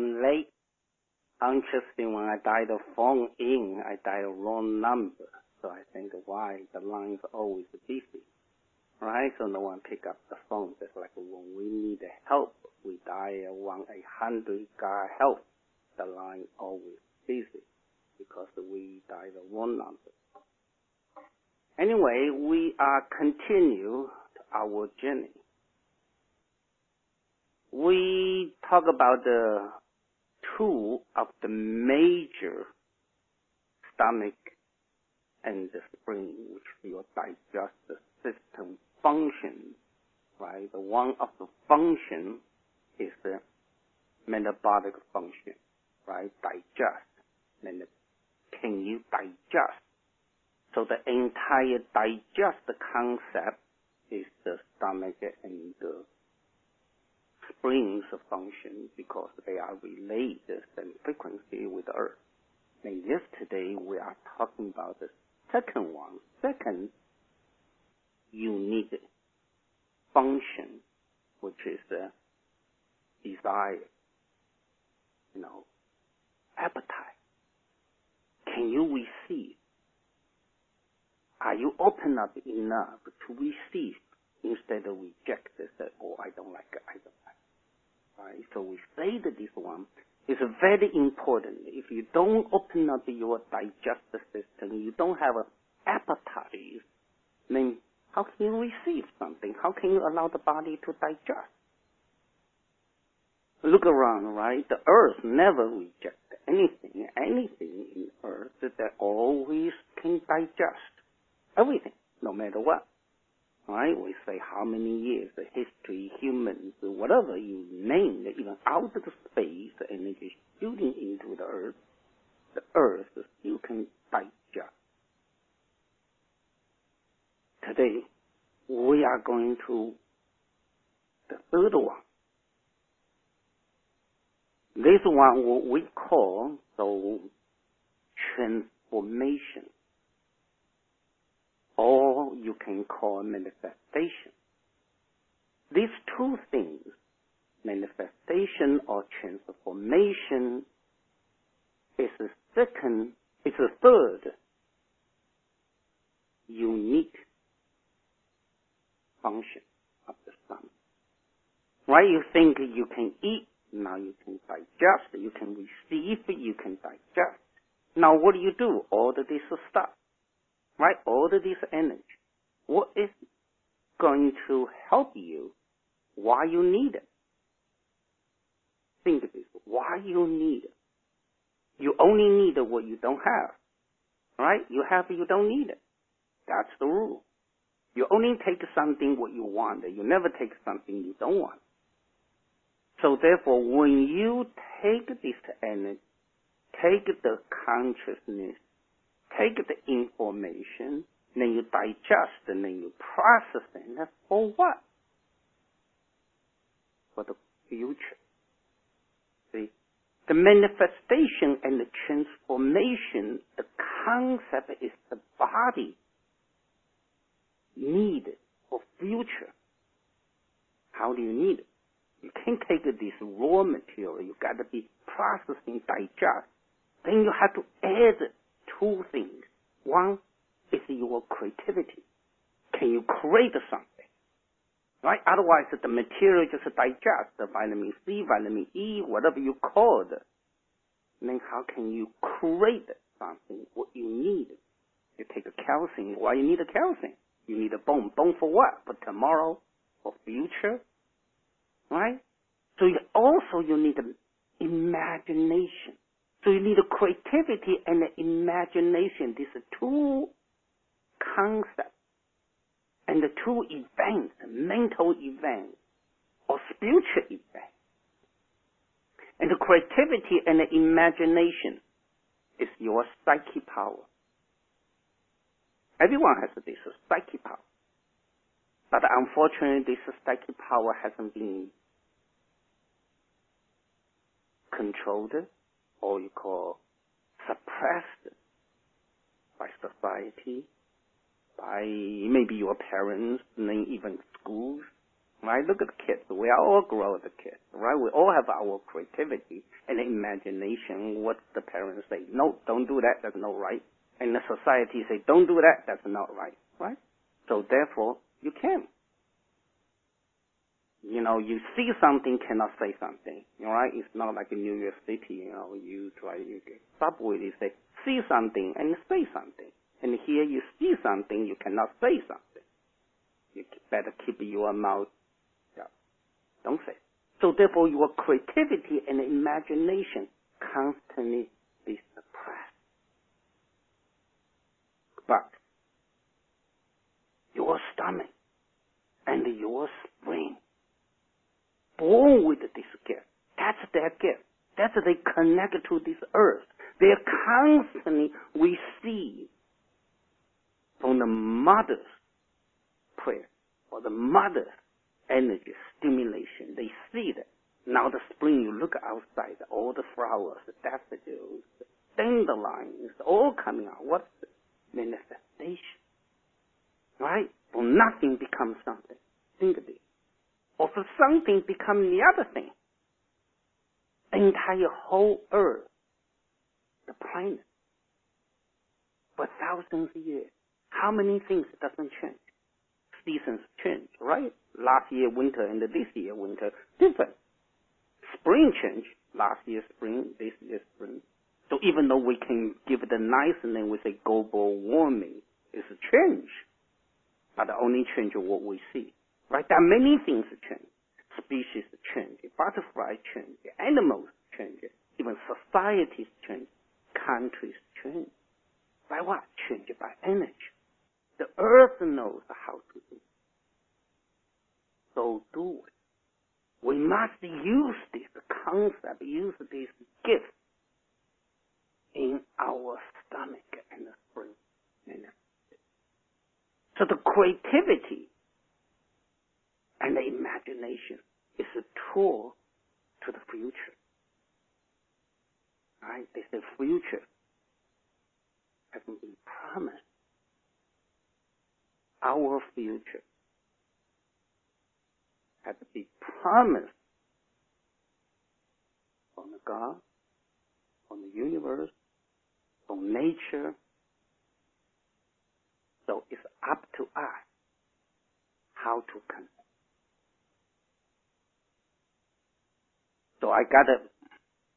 Late. Interesting, when I dial the phone in, I dial the wrong number. So I think why the line's always busy. Right? So no one pick up the phone. Just like when we need help, we dial 1-800 got help. The line always busy because we dial the wrong number. Anyway, we are continue our journey. We talk about the two of the major stomach and the spleen, which your digestive system functions, right? The one of the function is the metabolic function, right? Digest. Can you digest? So the entire digest concept is the stomach and the spleens function because they are related in frequency with Earth. And yesterday we are talking about the second one, second unique function, which is the desire, you know, appetite. Can you receive? Are you open up enough to receive instead of reject this? Oh, I don't like it. I don't like it. Right? So we say that this one is very important. If you don't open up your digestive system, you don't have an appetite, then how can you receive something? How can you allow the body to digest? Look around, right? The earth never rejects anything. Anything in earth that always can digest everything, no matter what. Right? We say how many years, the history, humans, whatever you name even out of the space, the energy shooting into the earth, the earth you can digest. Today, we are going to the third one. This one we call the transformation or you can call manifestation. These two things, manifestation or transformation, is a second, is a third unique function of the sun. Right? You think you can eat, now you can digest, you can receive, you can digest. Now what do you do? All of this stuff right? All of this energy. What is going to help you? Why you need it? Think of this. Why you need it? You only need what you don't have. Right? You have you don't need it. That's the rule. You only take something what you want. You never take something you don't want. So therefore, when you take this energy, take the consciousness take the information, then you digest and then you process it. For what? For the future. See? The manifestation and the transformation, the concept is the body needed for future. How do you need it? You can't take this raw material. You got to be processing, digest. Then you have to add two things. One is your creativity. Can you create something? Right? Otherwise, the material just digest the vitamin C, vitamin E, whatever you call it. Then how can you create something what you need? You take a calcium. Why you need a calcium? You need a bone. Bone for what? For tomorrow, for future, right? So you also you need imagination. So you need a creativity and imagination. These are two concepts and the two events, mental events or spiritual events. And the creativity and the imagination is your psyche power. Everyone has this psyche power. But unfortunately, this psyche power hasn't been controlled or you call suppressed by society, by maybe your parents, and then even schools, right? Look at the kids. We all grow as kids, right? We all have our creativity and imagination. What the parents say, no, don't do that. That's not right. And the society say, don't do that. That's not right, right? So therefore, you can. You know, you see something, cannot say something. Right? It's not like in New York City. You know, you try you get subway. They say see something and say something. And here you see something, you cannot say something. You better keep your mouth shut. Don't say. So therefore, your creativity and imagination constantly be suppressed. But your stomach and your brain born with this gift. That's their gift. That's they connect to this earth. They constantly receive from the mother's prayer or the mother's energy stimulation. They see that. Now the spring, you look outside, all the flowers, the daffodils, the dandelions, all coming out. What's the manifestation? Right? For nothing becomes something. Think of it. Or for something become the other thing. The entire whole earth, the planet, for thousands of years. How many things doesn't change? Seasons change, right? Last year winter and this year winter different. Spring change. Last year spring, this year spring. So even though we can give it a nice name, we say global warming, it's a change. But the only change is what we see. Right? There are many things change. Species change, butterfly change, animals change, even societies change, countries change. By what? Change by energy. The earth knows how to do. So do it. We must use this concept, use this gift in our stomach and the spleen. So the creativity and the imagination is a tool to the future. Right? They say future has been promised. Our future has been promised from God, from the universe, from nature. So it's up to us how to connect. So I got a,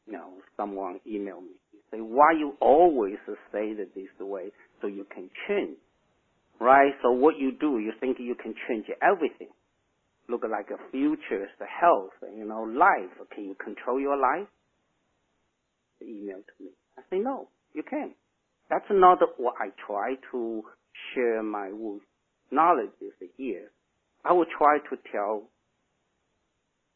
you know, someone email me. Say, why you always say that this way so you can change? Right? So what you do, you think you can change everything. Look like a future, the health, you know, life. Can you control your life? Email to me. I say, no, you can't. That's not what I try to share my knowledge here. I will try to tell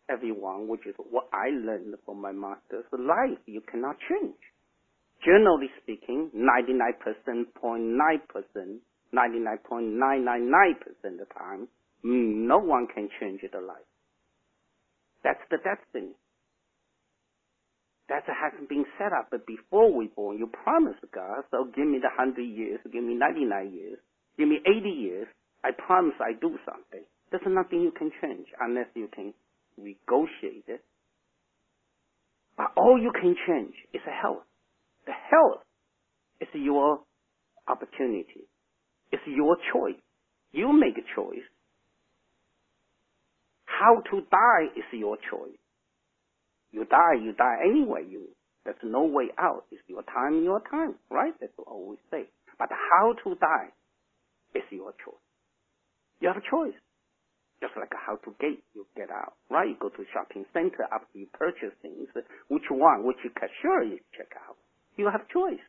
everyone, which is what I learned from my master's life, you cannot change. Generally speaking, 99.9%, 99.999% of the time, no one can change the life. That's the destiny. That hasn't been set up but before we born. You promised God, so give me the 100 years, give me 99 years, give me 80 years. I promise I do something. There's nothing you can change unless you can negotiate it. But all you can change is the health. The health is your opportunity. It's your choice. You make a choice. How to die is your choice. You die, you die anyway. You there's no way out. It's your time, your time, right? That's what always say. But how to die is your choice. You have a choice. Just like how to gate, you get out, right? You go to shopping center after you purchase things. Which one, which cashier you check out? You have choice.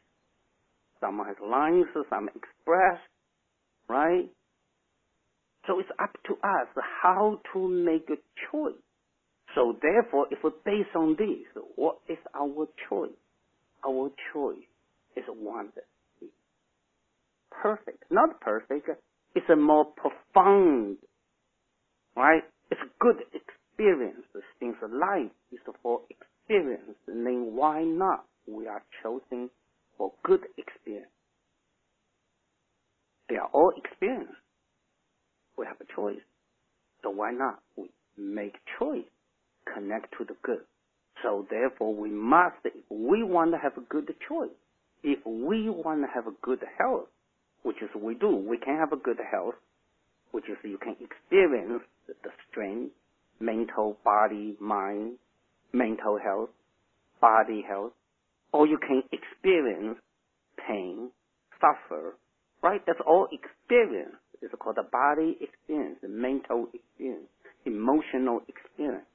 Some has lines, some express, right? So it's up to us how to make a choice. So therefore, if we based on this, what is our choice? Our choice is one perfect. Not perfect, it's a more profound Right? It's a good experience. Things of life is for experience. And then why not? We are chosen for good experience. They are all experience. We have a choice. So why not? We make choice, connect to the good. So therefore, we must, if we want to have a good choice, if we want to have a good health, which is we do, we can have a good health, which is you can experience the strength, mental, body, mind, mental health, body health, or you can experience pain, suffer, right? That's all experience. It's called the body experience, the mental experience, emotional experience.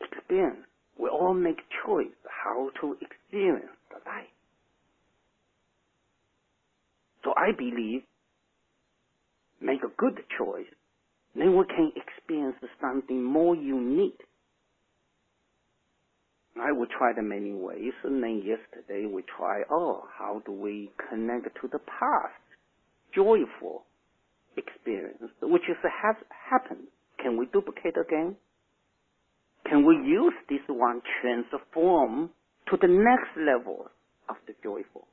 Experience. We all make choice how to experience the life. So I believe make a good choice, then we can experience something more unique. I will try the many ways, and then yesterday we try, oh, how do we connect to the past? Joyful experience, which is has happened. Can we duplicate again? Can we use this one transform to the next level of the joyful?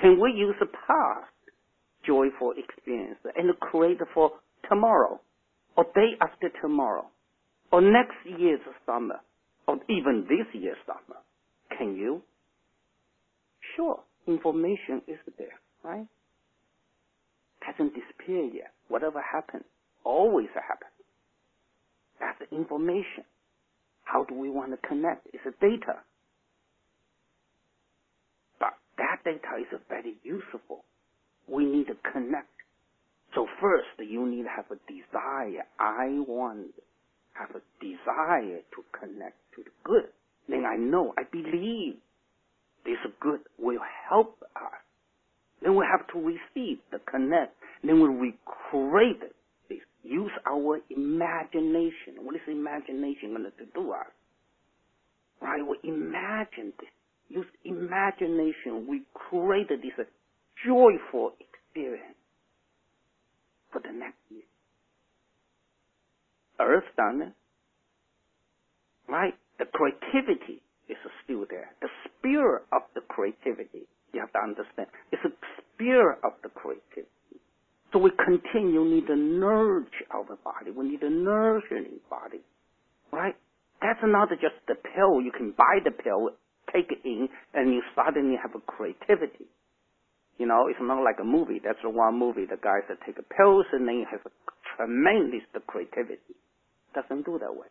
Can we use the past joyful experience and create for tomorrow or day after tomorrow or next year's summer or even this year's summer? Can you? Sure, information is there, right? Hasn't disappeared yet. Whatever happened, always happens. That's the information. How do we want to connect? It's a data. But that data is very useful. We need to connect. So first, you need to have a desire. I want have a desire to connect to the good. Then I know, I believe this good will help us. Then we have to receive the connect. Then we create this. Use our imagination. What is imagination going to do us? Right? We imagine this. Use imagination. We create this joyful experience for the next year. Earth done. Right? The creativity is still there. The spirit of the creativity, you have to understand, it's a spirit of the creativity. So we continue need to nourish our body. We need a nourishing body. Right? That's not just the pill. You can buy the pill, take it in, and you suddenly have a creativity. You know, it's not like a movie. That's the one movie. The guys that take a pills and then has a tremendous creativity. Doesn't do that way.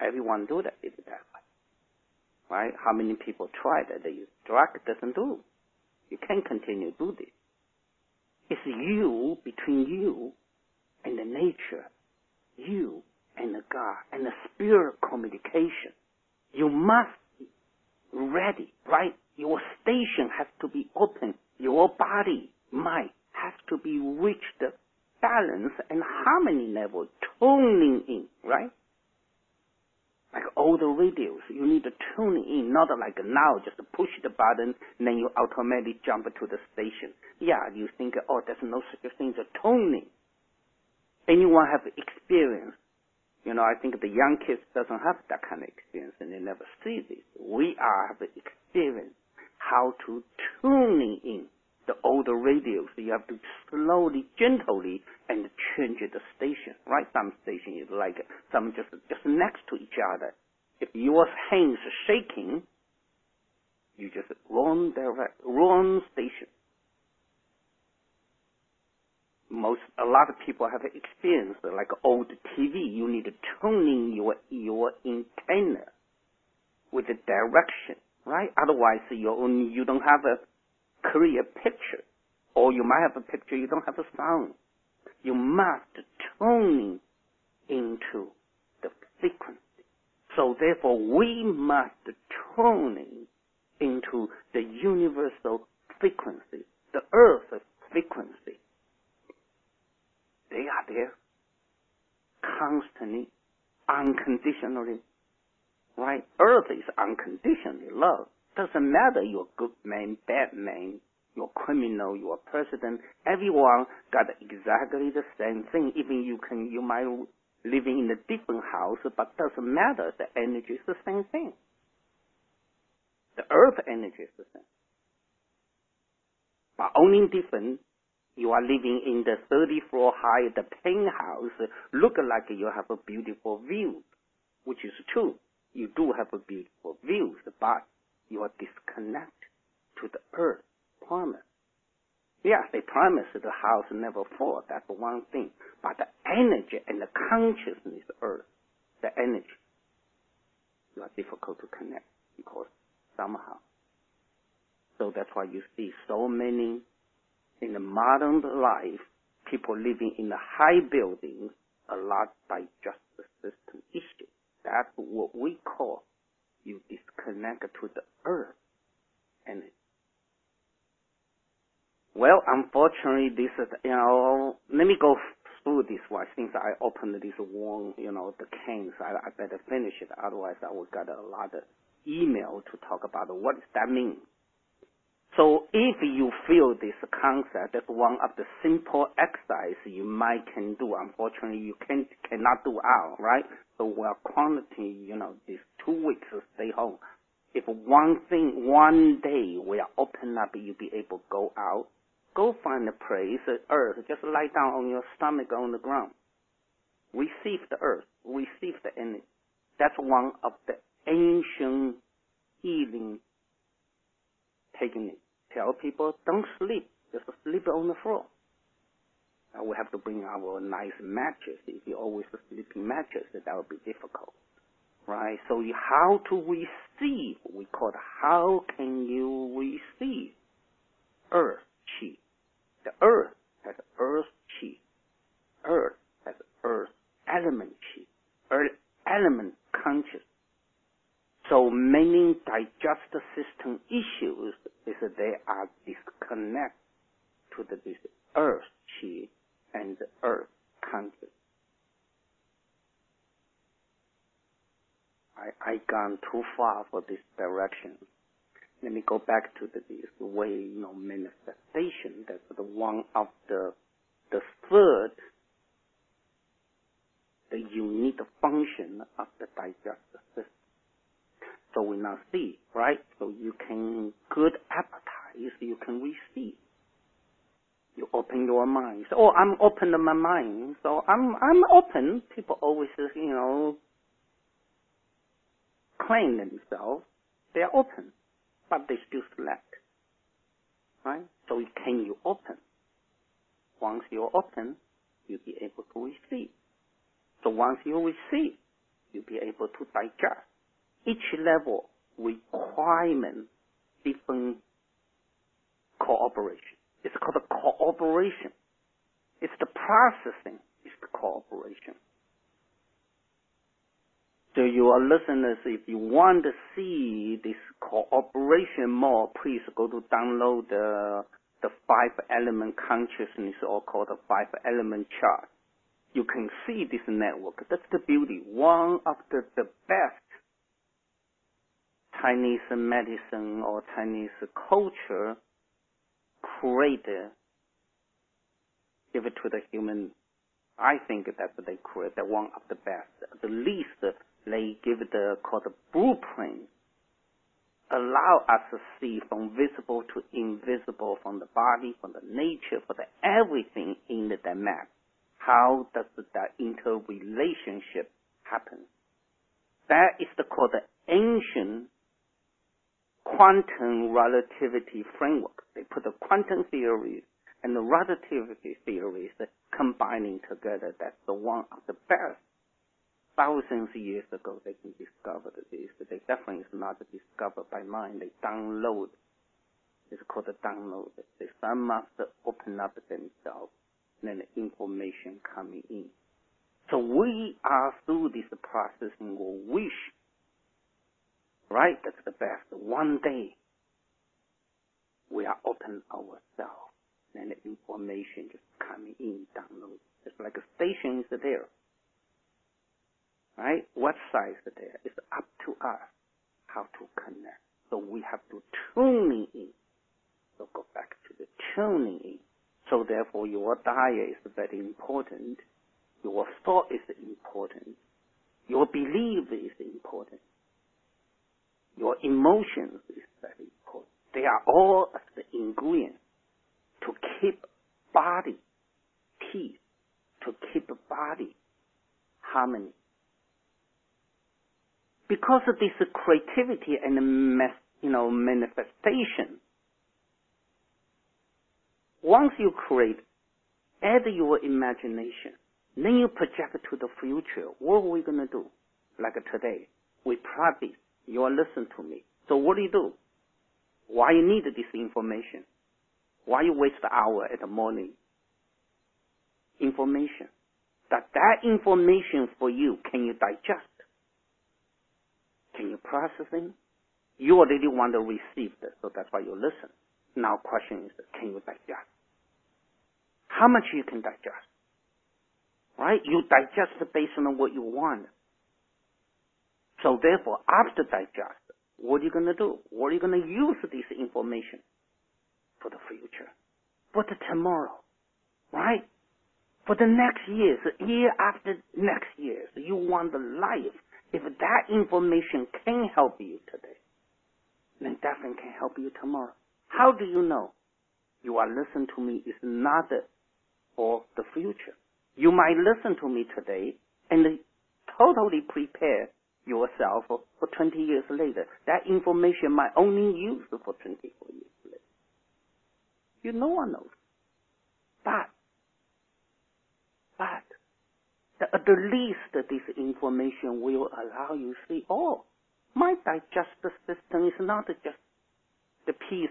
Everyone do that it that way. Right? How many people try that? They use drug doesn't do. You can't continue to do this. It's you between you and the nature, you and the God and the spirit communication. You must be ready, right? Your station has to be open. Your body, mind has to be reached the balance and harmony level, tuning in, right? Like all the radios, you need to tune in, not like now, just push the button, then you automatically jump to the station. Yeah, you think, oh, there's no such thing as tuning. Anyone have experience? You know, I think the young kids doesn't have that kind of experience and they never see this. We are have experience how to tuning in the older radios. You have to slowly, gently, and change the station. Right? Some station is like some just just next to each other. If your hands shaking, you just wrong direct, wrong station. Most a lot of people have experience like old TV. You need to tune in your your antenna with the direction, right? Otherwise, you only you don't have a clear picture, or you might have a picture, you don't have a sound. You must tune into the frequency. So therefore, we must tune into the universal frequency, the earth frequency. They are there constantly, unconditionally. Right? Earth is unconditionally love. Doesn't matter you're good man, bad man, you're criminal, you're president. Everyone got exactly the same thing. Even you can, you might living in a different house, but doesn't matter. The energy is the same thing. The earth energy is the same. But only different, You are living in the 30 floor high, the penthouse, look like you have a beautiful view, which is true. You do have a beautiful view, but you are disconnected to the earth promise. Yes, they promise the house never fall. That's one thing. But the energy and the consciousness earth, the energy, you are difficult to connect because somehow. So that's why you see so many in the modern life, people living in the high buildings, a lot by just the system issue. That's what we call you disconnect to the earth And Well, unfortunately, this is, you know, let me go through this one. Since I opened this one, you know, the cans, I, I better finish it. Otherwise, I will get a lot of email to talk about what does that mean. So if you feel this concept, that's one of the simple exercise you might can do. Unfortunately, you can cannot do out, right? So we're quantity, you know, these two weeks to stay home. If one thing, one day we are open up, you be able to go out, go find a place, earth, just lie down on your stomach on the ground. Receive the earth, receive the energy. That's one of the ancient healing techniques tell people don't sleep, just sleep on the floor. Uh, we have to bring our nice mattress. If you always sleeping mattress, that would be difficult, right? So how to receive? We call it how can you receive earth chi? The earth has earth chi. Earth has earth element chi. Earth element conscious so many digestive system issues is that they are disconnected to the this earth chi and the earth conscious. I I gone too far for this direction. Let me go back to the, this way, you know, manifestation. That's the one of the the third the unique function of the digestive system. So we now see, right? So you can good appetite, you can receive. You open your mind. So, oh, I'm open to my mind. So I'm I'm open. People always, you know, claim themselves. They are open, but they still select. Right? So can you open? Once you're open, you'll be able to receive. So once you receive, you'll be able to digest each level requirement different cooperation. It's called a cooperation. It's the processing. It's the cooperation. So your listeners, if you want to see this cooperation more, please go to download the the five element consciousness or called the five element chart. You can see this network. That's the beauty. One of the, the best Chinese medicine or Chinese culture created, give it to the human. I think that they create the one of the best. At least they give the called the blueprint, allow us to see from visible to invisible, from the body, from the nature, from the everything in the map. How does that interrelationship happen? That is the called the ancient quantum relativity framework. They put the quantum theories and the relativity theories combining together. That's the one of the best. Thousands of years ago, they can discover this. They definitely is not discovered by mind. They download. It's called a download. They some must open up themselves, and then the information coming in. So we are through this processing or wish Right? That's the best. One day, we are open ourselves and the information just coming in, download. It's like a station is there. Right? Website is the there. It's up to us how to connect. So we have to tune in. So go back to the tuning in. So therefore your diet is very important. Your thought is important. Your belief is important. Your emotions is very important. They are all the ingredients to keep body peace, to keep body harmony. Because of this creativity and you know manifestation, once you create, add your imagination, then you project to the future. What are we gonna do? Like today, we practice. You are listen to me. So what do you do? Why you need this information? Why you waste the hour at the morning? Information. That that information for you, can you digest? Can you process it? You already want to receive it, so that's why you listen. Now question is, can you digest? How much you can digest? Right? You digest based on what you want. So therefore, after digest, what are you going to do? What are you going to use this information for the future? For the tomorrow? Right? For the next years, year after next years, you want the life. If that information can help you today, then definitely can help you tomorrow. How do you know? You are listening to me is not for the future. You might listen to me today and totally prepare yourself for, for 20 years later. That information might only use for 24 years later. You no one knows. But, but, the, at the least this information will allow you to see, oh, my digestive system is not just the piece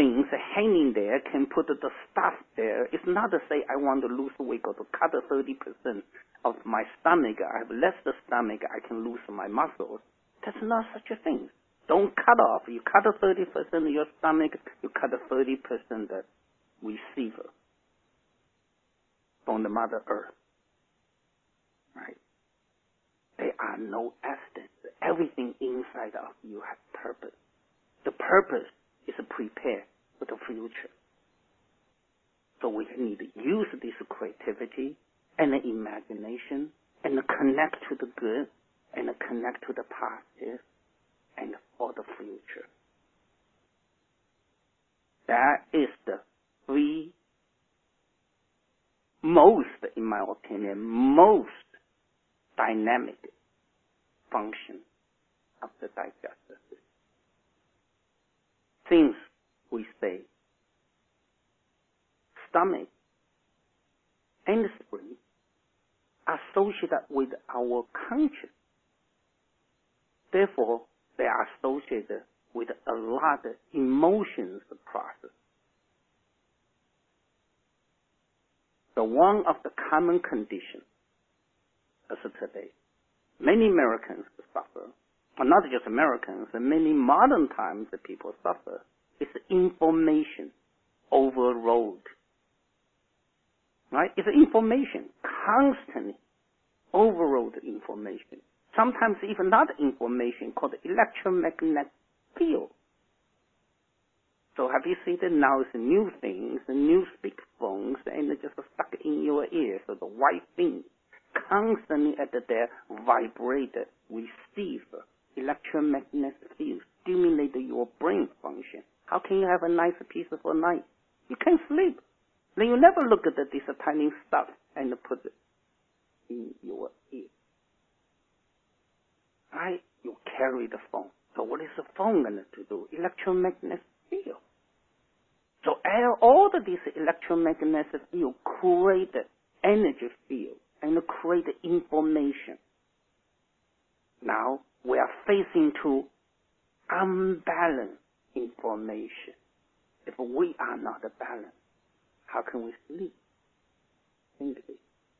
things hanging there can put the stuff there. It's not to say I want to lose weight or to cut 30% of my stomach. I have less the stomach, I can lose my muscles. That's not such a thing. Don't cut off. You cut 30% of your stomach, you cut 30% of the receiver from the Mother Earth. Right? There are no accidents. Everything inside of you has purpose. The purpose is to prepare for the future. So we need to use this creativity and imagination and connect to the good and connect to the positive and for the future. That is the three most, in my opinion, most dynamic function of the system. Things we say, stomach and spleen associated with our conscience. Therefore, they are associated with a lot of emotions process. The one of the common conditions as of today, many Americans suffer, or not just Americans, many modern times the people suffer, is information overload right? It's information, constantly overload information. Sometimes even not information called electromagnetic field. So have you seen that now it's new things, the new speak phones, and it's just stuck in your ear. So the white thing constantly at the there vibrate, electromagnetic field, stimulate your brain function. How can you have a nice peaceful night? You can't sleep. Then you never look at this tiny stuff and put it in your ear. Right? You carry the phone. So what is the phone going to do? Electromagnetic field. So all of these electromagnetic field create the energy field and create the information. Now we are facing to unbalanced information. If we are not balanced, how can we sleep? Think of it.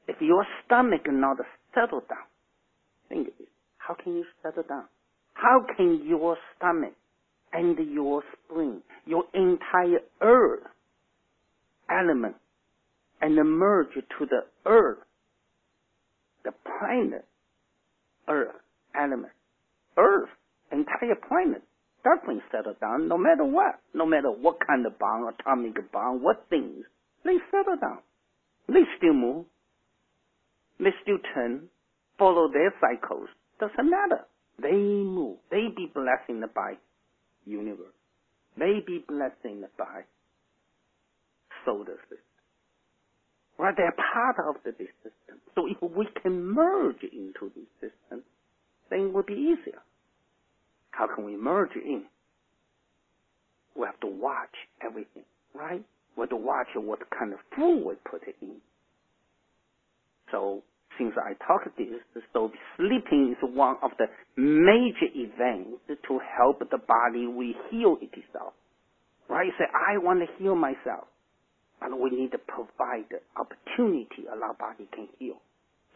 If your stomach not settled down, think of it. How can you settle down? How can your stomach and your spleen, your entire earth element, and merge to the earth, the planet, earth element, earth, entire planet, doesn't settle down no matter what, no matter what kind of bomb, atomic bomb, what things. They settle down. They still move. They still turn, follow their cycles. Doesn't matter. They move. They be blessed by universe. They be blessed by solar system. Right? They're part of the, system. So if we can merge into this system, then it will be easier. How can we merge in? We have to watch everything, right? We have to watch what kind of food we put in. So since I talked this, so sleeping is one of the major events to help the body we heal itself. Right? Say, I want to heal myself. But we need to provide the opportunity our body can heal.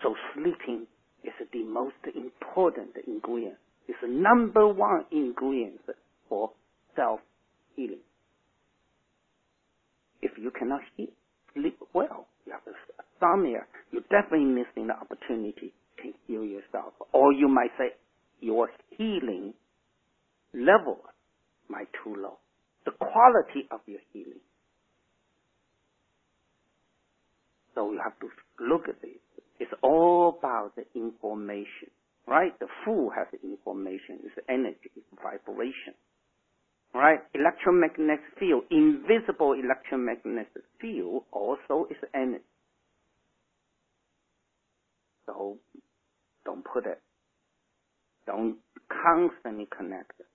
So sleeping is the most important ingredient. It's the number one ingredient for self-healing. If you cannot sleep well, you have insomnia, you're definitely missing the opportunity to heal yourself. Or you might say your healing level might too low. The quality of your healing So you have to look at this. It's all about the information, right? The food has information, it's energy, it's vibration, right? Electromagnetic field, invisible electromagnetic field also is energy. So don't put it, don't constantly connect it,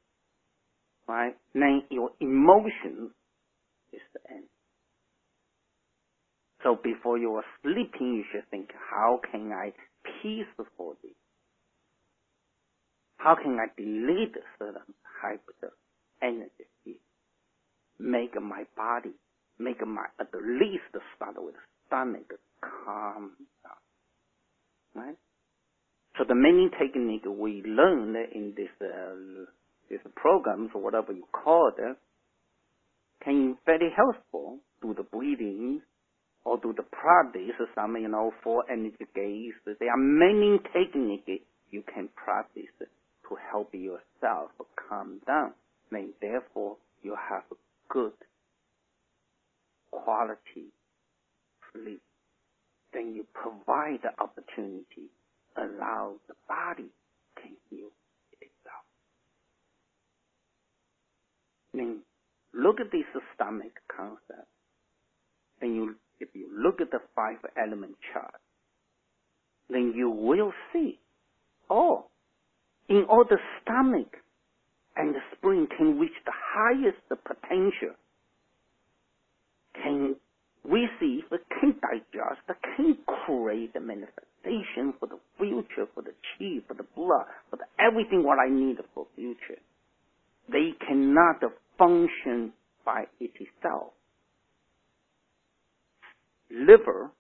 right? Then your emotions is the energy. So before you are sleeping, you should think, how can I peacefully, how can I delete certain type of energy, make my body, make my, at least start with stomach calm down, right? So the main technique we learned in this, uh, this programs, or whatever you call it, can be very helpful to the breathing or do the practice some, you know, for energy gaze. There are many techniques you can practice to help yourself calm down. Then therefore you have a good quality sleep. Then you provide the opportunity, allow the body can heal itself. Then look at this stomach concept. Then you if you look at the five element chart, then you will see, oh, in all the stomach and the spleen can reach the highest potential, can receive, can digest, can create the manifestation for the future, for the chi, for the blood, for the everything what I need for future. They cannot function by itself liver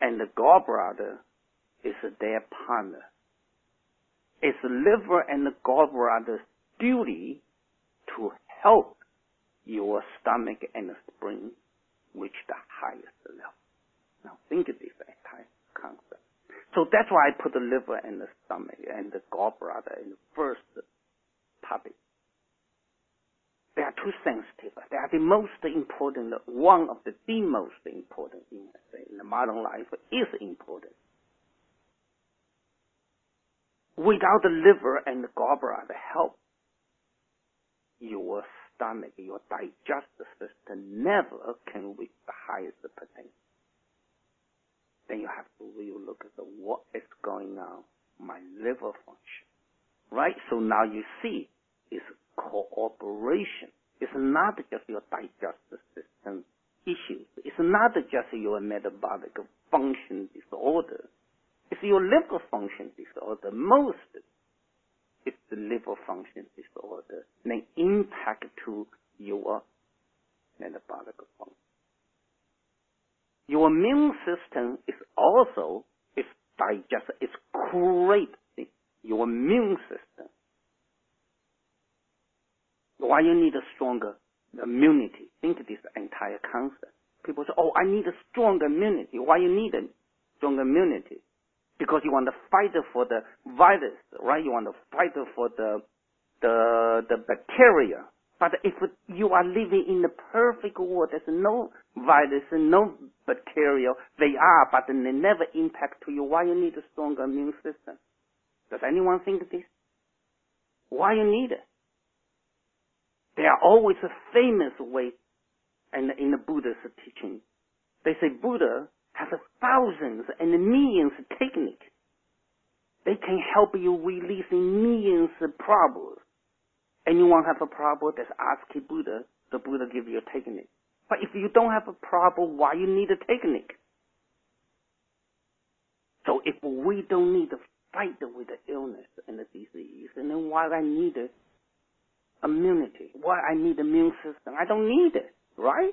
and the gallbladder is their partner. It's liver and the gallbladder's duty to help your stomach and the spleen reach the highest level. Now think of this entire concept. So that's why I put the liver and the stomach and the gallbladder in the first topic. They are too sensitive. They are the most important, one of the, the most important in, in the modern life is important. Without the liver and the gallbladder help, your stomach, your digestive system never can reach the highest potential. Then you have to really look at the, what is going on, my liver function. Right? So now you see, it's cooperation. It's not just your digestive system issues. It's not just your metabolic function disorder. It's your liver function disorder. Most it's the liver function disorder. Then impact to your metabolic function. Your immune system is also, is digest, it's great. Your immune system why you need a stronger immunity? Think this entire concept. People say, oh, I need a strong immunity. Why you need a strong immunity? Because you want to fight for the virus, right? You want to fight for the, the, the bacteria. But if you are living in the perfect world, there's no virus, and no bacteria. They are, but they never impact to you. Why you need a stronger immune system? Does anyone think this? Why you need it? There are always a famous way, and in the Buddha's teaching, They say Buddha has thousands and millions of techniques. They can help you releasing millions of problems. Anyone have a problem, just ask Buddha. The Buddha give you a technique. But if you don't have a problem, why you need a technique? So if we don't need to fight with the illness and the disease, and then why I need immunity? Why I need immune system? I don't need it, right?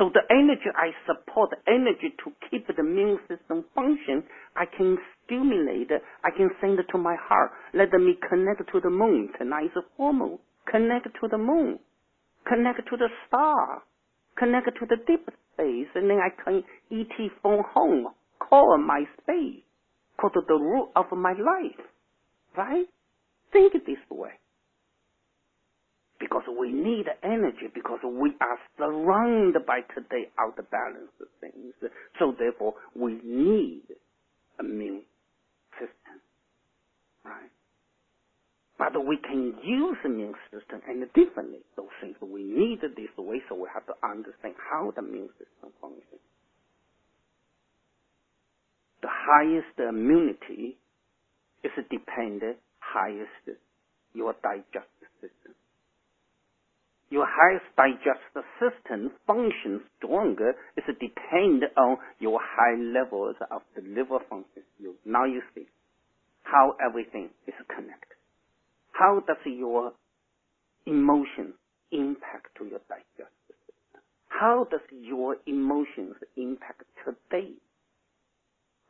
So the energy I support, the energy to keep the immune system function, I can stimulate. I can send it to my heart. Let me connect to the moon. Tonight is a full moon. Connect to the moon. Connect to the star. Connect to the deep space. And then I can ET phone home. Call my space. Call the root of my life. Right? Think this way because we need energy because we are surrounded by today out of balance things. So therefore, we need a immune system, right? But we can use immune system and differently. Those things we need this way, so we have to understand how the immune system functions. The highest immunity is dependent highest your digestive system your highest digestive system functions stronger is depend on your high levels of the liver function. You, now you see how everything is connected. How does your emotion impact to your digestive system? How does your emotions impact today?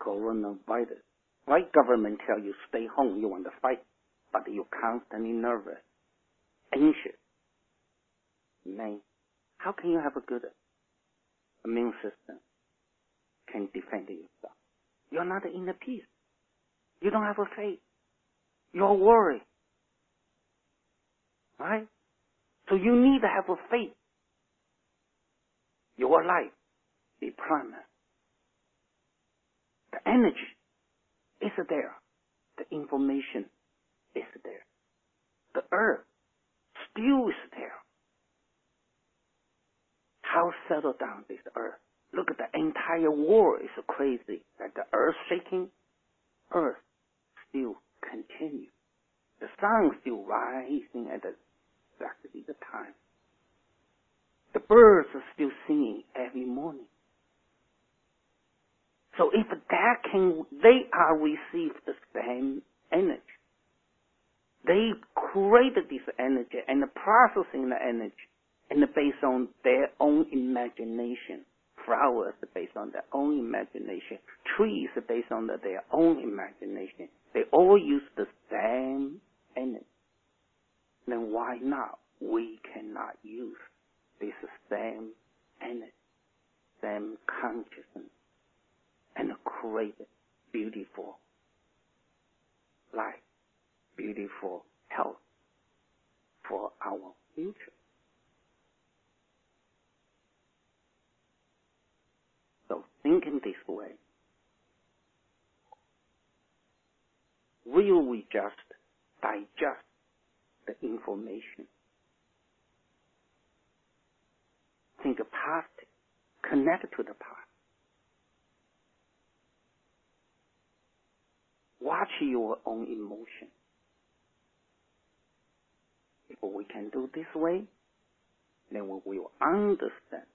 Coronavirus. Why government tell you stay home, you want to fight, but you're constantly nervous, anxious Man, how can you have a good immune system can defend yourself? You're not in the peace. You don't have a faith. You're worried. Right? So you need to have a faith. Your life be promised. The energy is there. The information is there. The earth still is there how settled down this earth. Look at the entire world is crazy. That the earth shaking, earth still continues. The sun still rising at the exactly the time. The birds are still singing every morning. So if that can, they are receive the same energy. They created this energy and processing the energy and based on their own imagination. Flowers based on their own imagination. Trees based on their own imagination. They all use the same energy. Then why not? We cannot use this same energy, same consciousness, and create beautiful life, beautiful health for our future. thinking this way, will we just digest the information? Think past, connect to the past. Watch your own emotion. If we can do this way, then we will understand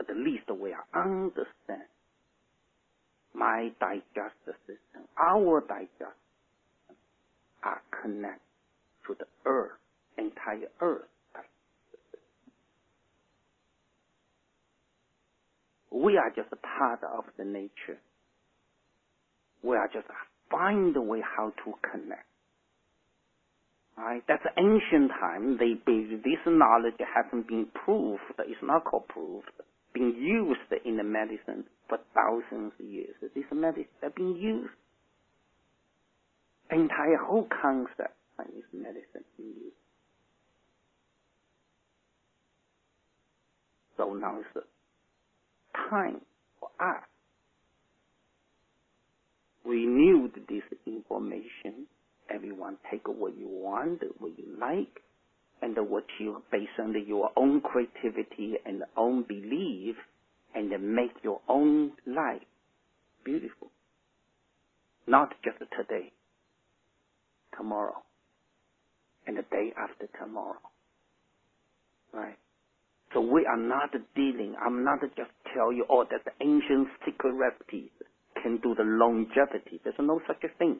at least we understand my digestive system, our digestive are connected to the earth, entire earth. We are just a part of the nature. We are just find a way how to connect. Right? That's ancient time. They, this knowledge hasn't been proved. It's not called proved been used in the medicine for thousands of years. This medicine have been used. Entire whole concept of this medicine been used. So now it's time for us. We need this information. Everyone take what you want, what you like, and what you, based on your own creativity and own belief, and make your own life beautiful. Not just today, tomorrow, and the day after tomorrow. Right? So we are not dealing, I'm not just tell you, oh, that the ancient secret recipes can do the longevity. There's no such a thing.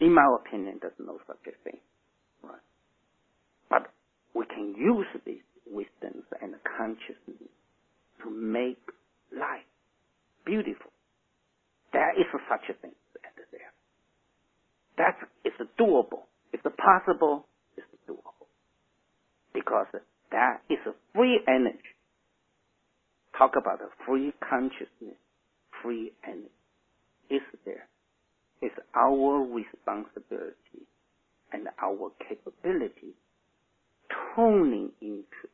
In my opinion, there's no such a thing. Right? But we can use these wisdoms and consciousness to make life beautiful. There is such a thing. That is doable. It's possible. It's doable. Because that is a free energy. Talk about a free consciousness, free energy. It's there. It's our responsibility and our capability tuning into.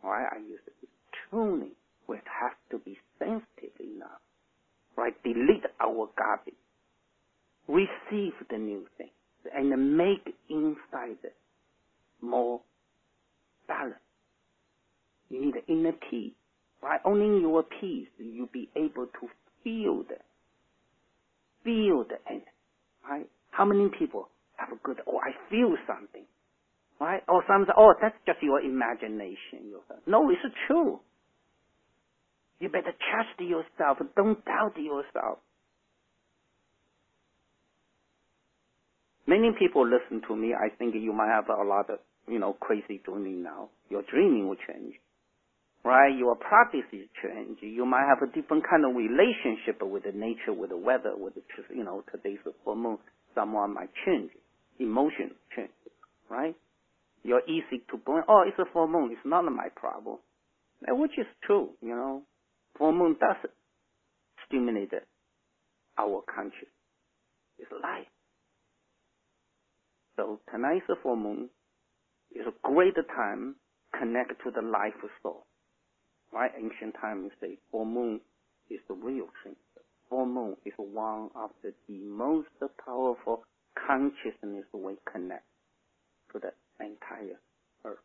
Why I use it? Tuning. We have to be sensitive enough. Right? Delete our garbage. Receive the new things and make inside more balance. You need inner peace. Only in your peace you'll be able to feel the feel the energy. Right? How many people have a good oh I feel something. Right? Or some oh that's just your imagination. No, it's true. You better trust yourself. Don't doubt yourself. Many people listen to me. I think you might have a lot of, you know, crazy dreaming now. Your dreaming will change. Right? Your practices change. You might have a different kind of relationship with the nature, with the weather, with the, you know, today's full moon. Someone might change. Emotion change. Right? You're easy to blame. Oh, it's a full moon. It's not my problem. Which is true, you know. Full moon does stimulate our conscious. It's life. So tonight's full moon is a great time connect to the life soul. Right? Ancient times say full moon is the real thing. Full moon is one of the, the most powerful consciousness we connect to the entire earth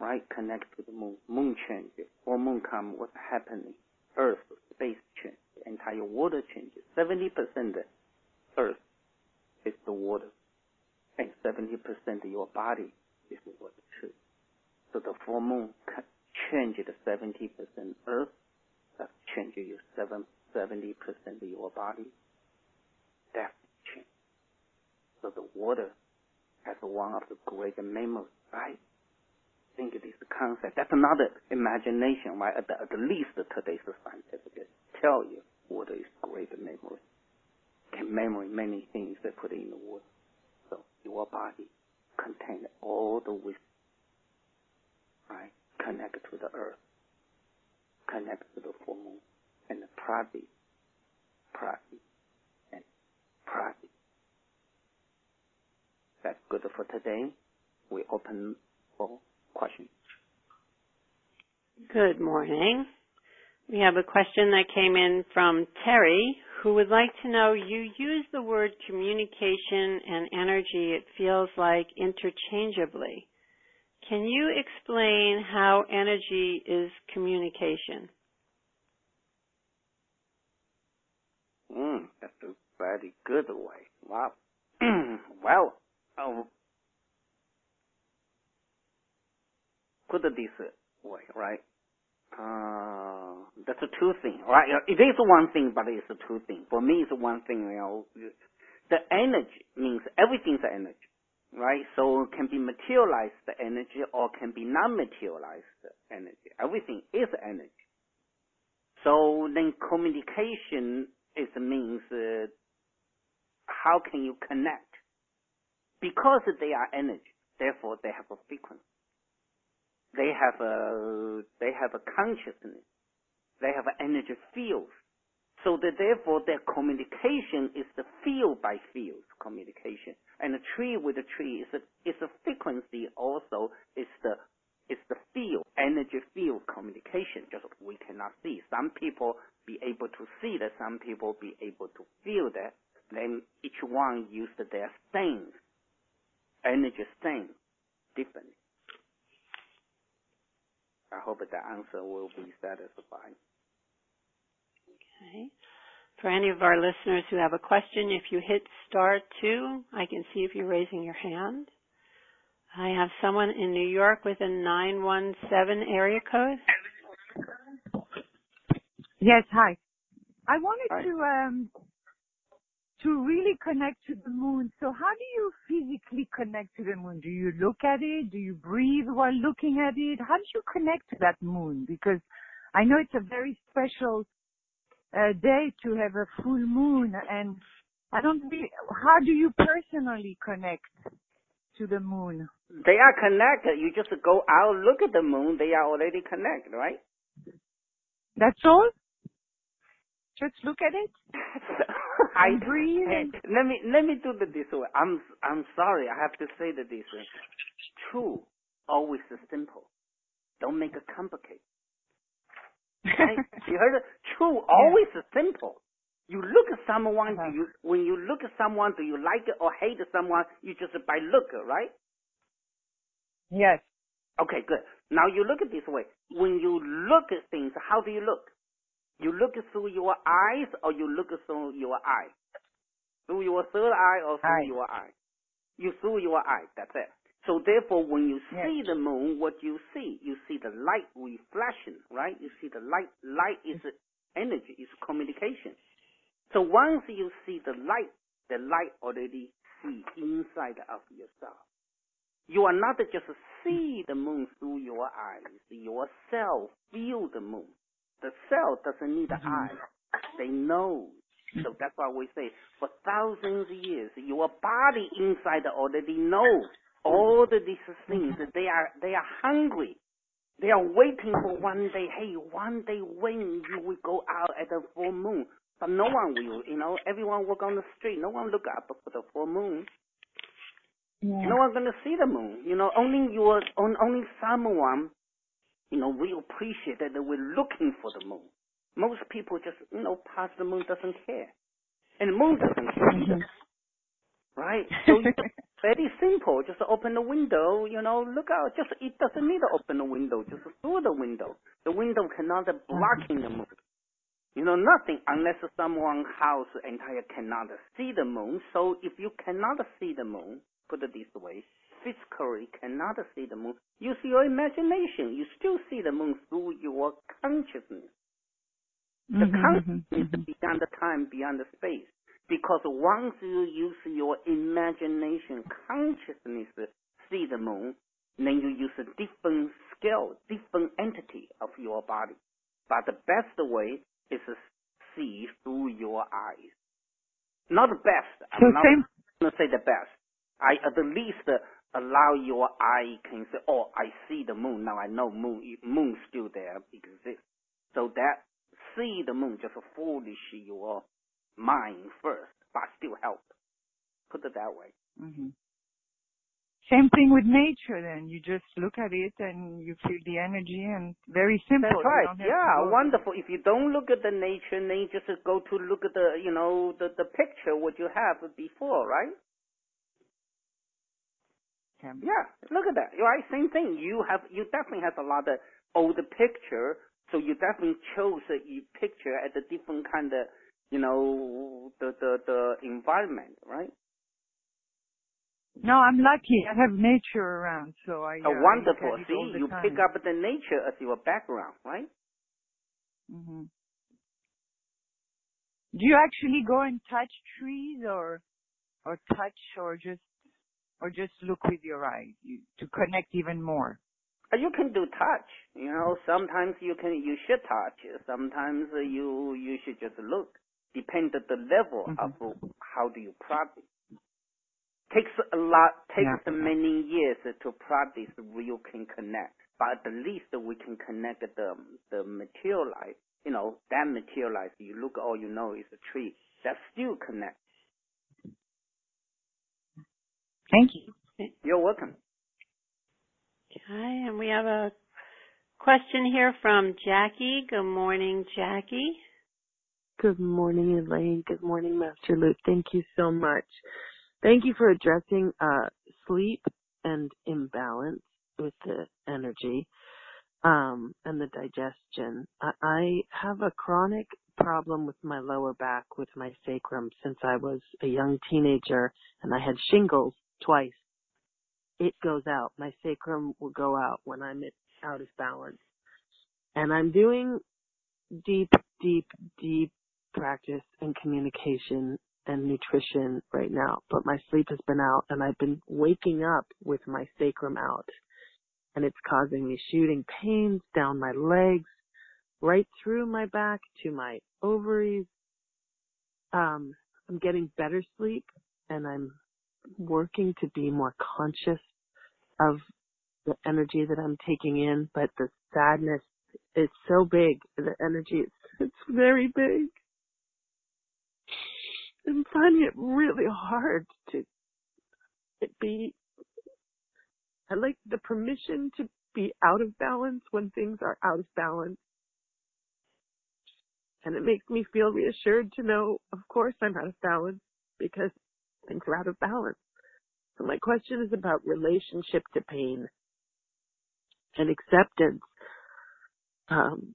right? Connect to the moon. Moon changes. Or moon come, what's happening? Earth, space change. Entire water changes. 70% Earth is the water. And 70% of your body is water too. So the full moon changes 70% Earth. That changes your 70% of your body. That change. So the water has one of the great memories, right? think it is the concept. That's another imagination, right? At, the, at least today's scientific tell you water is great memory. Can memory many things they put in the water. Your body contains all the wisdom, right? Connect to the earth, connect to the full moon, and the prati, prati, and prati. That's good for today. We open for questions. Good morning. We have a question that came in from Terry, who would like to know you use the word communication and energy, it feels like interchangeably. Can you explain how energy is communication? Mm, that's a very good way. Wow. well, uh, put it this way, right? Uh, that's a two thing, right? It is one thing, but it's a two thing. For me, it's one thing, you know. The energy means everything's energy, right? So it can be materialized energy or can be non-materialized energy. Everything is energy. So then communication is means uh, how can you connect? Because they are energy, therefore they have a frequency they have a they have a consciousness, they have an energy field, so that therefore their communication is the field by field communication, and a tree with a tree is a is a frequency also is the is the field energy field communication. Just we cannot see. Some people be able to see that. Some people be able to feel that. Then each one use their sense, energy sense, differently. I hope that the answer will be satisfying. Okay. For any of our listeners who have a question, if you hit star two, I can see if you're raising your hand. I have someone in New York with a 917 area code. Yes, hi. I wanted Hi. to um to really connect to the moon. So how do you physically connect to the moon? Do you look at it? Do you breathe while looking at it? How do you connect to that moon? Because I know it's a very special uh, day to have a full moon and I don't really, how do you personally connect to the moon? They are connected. You just go out, look at the moon. They are already connected, right? That's all? Just look at it? I breathe hey, and- let me let me do it this way. I'm I'm sorry. I have to say that this way. True, always simple. Don't make it complicated. Right? you heard it? True, always is simple. You look at someone. Uh-huh. Do you when you look at someone, do you like it or hate someone? You just by look, right? Yes. Okay, good. Now you look at this way. When you look at things, how do you look? You look through your eyes or you look through your eye? Through your third eye or through Eye. your eye? You through your eye, that's it. So therefore when you Yes. see the moon, what you see? You see the light reflection, right? You see the light. Light is energy, is communication. So once you see the light, the light already see inside of yourself. You are not just see the moon through your eyes. Yourself feel the moon. The cell doesn't need an Mhm. eye. They know. So that's why we say for thousands of years, your body inside already know all the, these things. They are they are hungry. They are waiting for one day. Hey, one day when you will go out at the full moon. But no one will. You know, everyone walk on the street. No one look up for the full moon. Yeah. No one's gonna see the moon. You know, only your on, only someone, you know, we appreciate that we're looking for the moon. Most people just, you know, pass the moon doesn't care, and the moon doesn't care Mhm. right? So very simple. Just open the window. You know, look out. Just it doesn't need to open the window. Just through the window. The window cannot blocking the moon. You know, nothing unless someone house entire cannot see the moon. So if you cannot see the moon, put it this way, physically cannot see the moon, use your imagination. You still see the moon through your consciousness. The Mhm, consciousness mhm, is mhm. beyond the time, beyond the space. Because once you use your imagination, consciousness see the moon, then you use a different scale, different entity of your body. But the best way is to see through your eyes. Not the best. I'm not going to say the best. I at least uh, allow your eye can say, oh, I see the moon. Now I know moon, moon still there exists. So that see the moon just foolish your mind first, but still help. Put it that way. hmm Same thing with nature then. You just look at it and you feel the energy and very simple. That's right. don't have to Yeah, wonderful. If you don't look at the nature, then you just go to look at the, you know, the, the picture what you have before, right? Yeah. Yeah, look at that. Right, same thing. You have, you definitely have a lot of older picture, so you definitely chose a picture at a different kind of, you know, the the the environment, right? No, I'm lucky. I have nature around, so I. Oh, uh, wonderful. it See, you time. pick up the nature as your background, right? hmm Do you actually go and touch trees, or or touch, or just or just look with your eyes you, to connect even more? You can do touch. You know, sometimes you can you should touch. Sometimes you you should just look. Depend on the level Mhm. of how do you practice. Takes a lot. Takes Yeah. many years to practice. You can connect, but at least we can connect the the materialize. You know that materialize. You look, all you know is a tree. That still connect. Thank you. You're welcome. Okay, and we have a question here from Jackie. Good morning, Jackie. Good morning, Elaine. Good morning, Master Lu. Thank you so much. Thank you for addressing uh, sleep and imbalance with the energy. um, and the digestion. I, I have a chronic problem with my lower back, with my sacrum, since I was a young teenager, and I had shingles twice. It goes out. My sacrum will go out when I'm out of balance. And I'm doing deep, deep, deep practice and communication and nutrition right now, but my sleep has been out and I've been waking up with my sacrum out and it's causing me shooting pains down my legs, right through my back to my ovaries. Um, I'm getting better sleep and I'm working to be more conscious of the energy that I'm taking in, but the sadness is so big. The energy is it's very big. I'm finding it really hard to be I like the permission to be out of balance when things are out of balance. And it makes me feel reassured to know, of course, I'm out of balance because things are out of balance. So my question is about relationship to pain and acceptance. Um,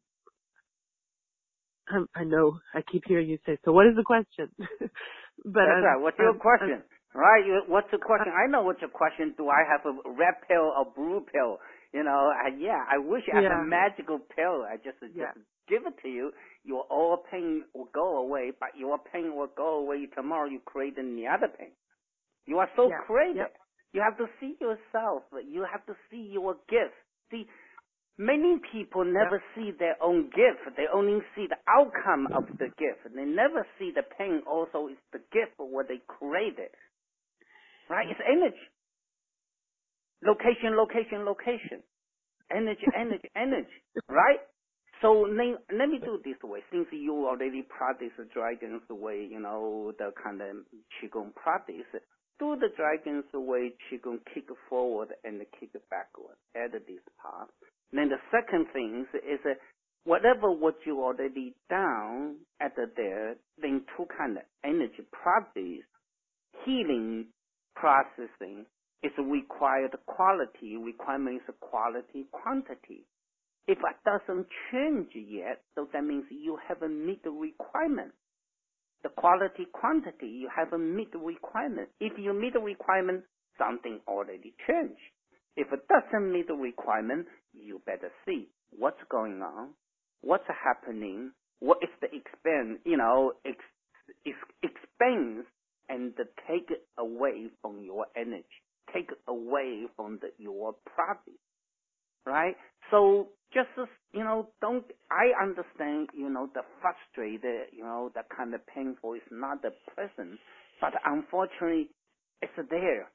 I, I know I keep hearing you say, so what is the question? but That's I'm, right. What's your I'm, question? Right. What's the question? I know what's your question. Do I have a red pill or blue pill? You know, I, yeah, I wish I had a magical pill. I just, Yeah. just give it to you. Your all pain will go away, but your pain will go away tomorrow. You create the other pain. You are so Yeah. creative. Yep. You have to see yourself. You have to see your gift. See, many people never see their own gift. They only see the outcome of the gift. They never see the pain also is the gift of what they created. Right? It's energy. Location, location, location. Energy, energy, energy. Right? So let, let me do this way. Since you already practice the dragon's way, you know, the kind of Qigong practice, do the dragon's way Qigong kick forward and kick backward. Add this part. Then the second thing is uh, whatever what you already done at the there, then two kind of energy practice, healing processing is required quality, requirement is quality, quantity. If it doesn't change yet, so that means you haven't meet the requirement. The quality, quantity, you haven't meet the requirement. If you meet the requirement, something already changed. If it doesn't meet the requirement, you better see what's going on, what's happening, what is the expense, you know, ex, ex, expense and take away from your energy, take away from the, your profit, right? So just you know, don't, I understand, you know, the frustrated, you know, the kind of painful is not the present, but unfortunately it's there,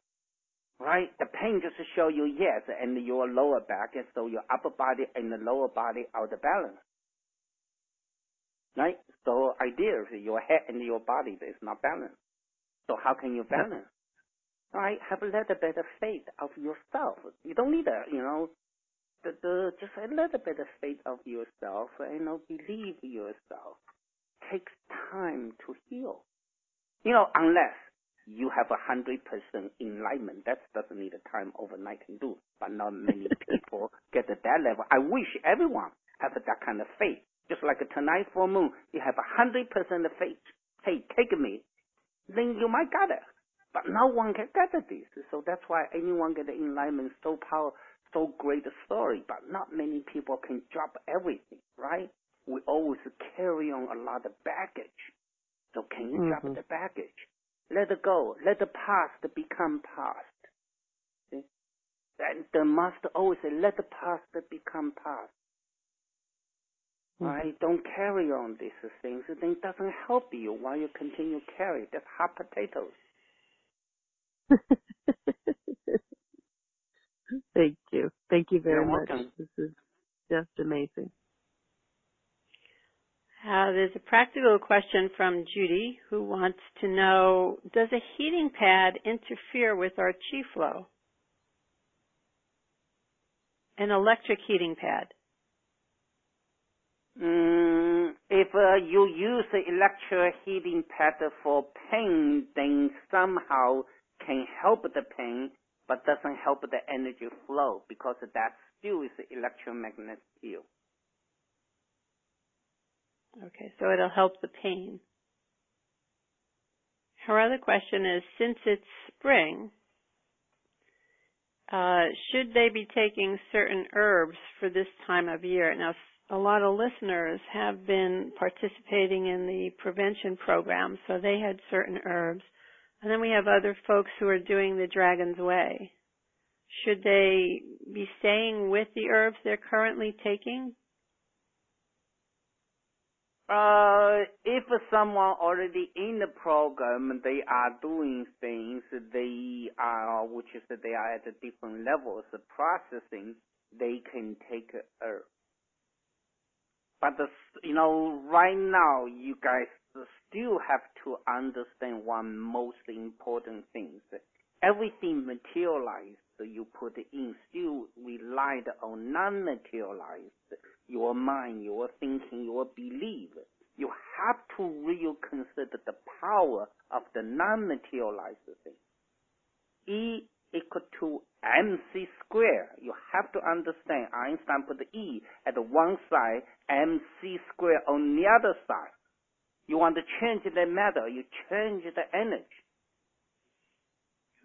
right? The pain just show you yes, and your lower back, and so your upper body and the lower body out of balance. Right? So ideally, your head and your body is not balanced. So how can you balance? Right? Have a little bit of faith of yourself. You don't need a, you know, the, the just a little bit of faith of yourself. You know, believe yourself. Takes time to heal. You know, unless you have a hundred percent enlightenment, that doesn't need a time overnight can do. But not many people get to that level. I wish everyone have that kind of faith. Just like a tonight full moon, you have a hundred percent of faith. Hey, take me, then you might get it. But no one can get this. So that's why anyone get the enlightenment so power, so great a story. But not many people can drop everything, right? We always carry on a lot of baggage. So can you drop Mhm. the baggage? Let it go. Let the past become past. See? And the master always say, let the past become past. Mhm. Right? Don't carry on these things. It doesn't help you while you continue carry. That's hot potatoes. Thank you. Thank you very You're much. welcome. This is just amazing. Uh, there's a practical question from Judy who wants to know, does a heating pad interfere with our chi flow? An electric heating pad. Mm, if uh, you use the electric heating pad for pain, then somehow can help the pain, but doesn't help the energy flow because that still is the electromagnetic field. Okay, so it'll help the pain. Her other question is, since it's spring, uh, should they be taking certain herbs for this time of year? Now, a lot of listeners have been participating in the prevention program, so they had certain herbs. And then we have other folks who are doing the Dragon's Way. Should they be staying with the herbs they're currently taking? Uh, if someone already in the program, they are doing things, they are, which is that they are at different levels of processing, they can take herb. But the, you know, right now you guys still have to understand one most important thing. Everything materialized that you put in still relied on non-materialized, your mind, your thinking, your belief. You have to really consider the power of the non-materialized thing. E equal to mc square. You have to understand Einstein put E at one side, mc square on the other side. You want to change the matter, you change the energy.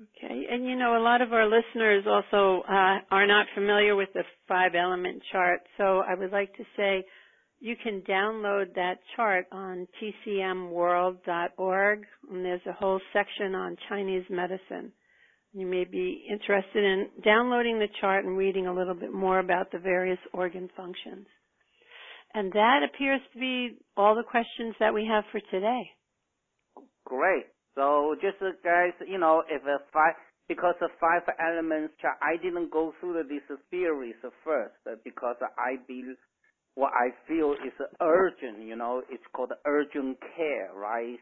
Okay, and you know, a lot of our listeners also uh, are not familiar with the five element chart, so I would like to say you can download that chart on tcmworld.org, and there's a whole section on Chinese medicine. You may be interested in downloading the chart and reading a little bit more about the various organ functions. And that appears to be all the questions that we have for today. Great. So just uh, guys, you know, if a five, because the five elements I didn't go through this theories first because I believe what I feel is urgent, you know, it's called urgent care, right?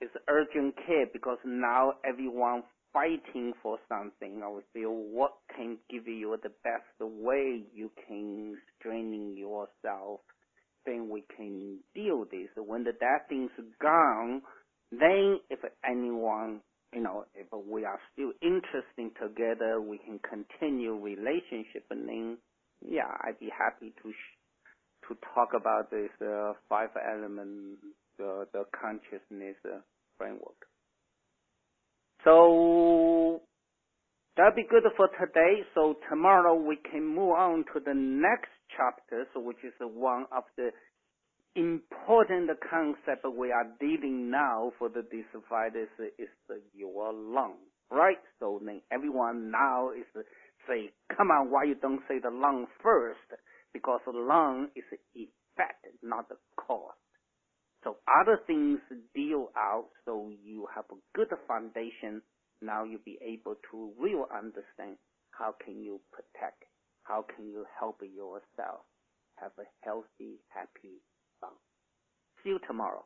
It's urgent care because now everyone fighting for something. I would feel what can give you the best way you can straining yourself, then we can deal this. When the that thing's gone, then if anyone, you know, if we are still interested together, we can continue relationship and then, yeah, I'd be happy to sh- to talk about this uh, five element, the the consciousness uh, framework. So that'll be good for today. So tomorrow we can move on to the next chapter, so which is one of the important concept we are dealing now for the dividers is your lung, right? So then everyone now is say, come on, why you don't say the lung first? Because the lung is effect, not the cause. So other things deal out so you have a good foundation. Now you'll be able to really understand how can you protect, how can you help yourself have a healthy, happy fun. See you tomorrow.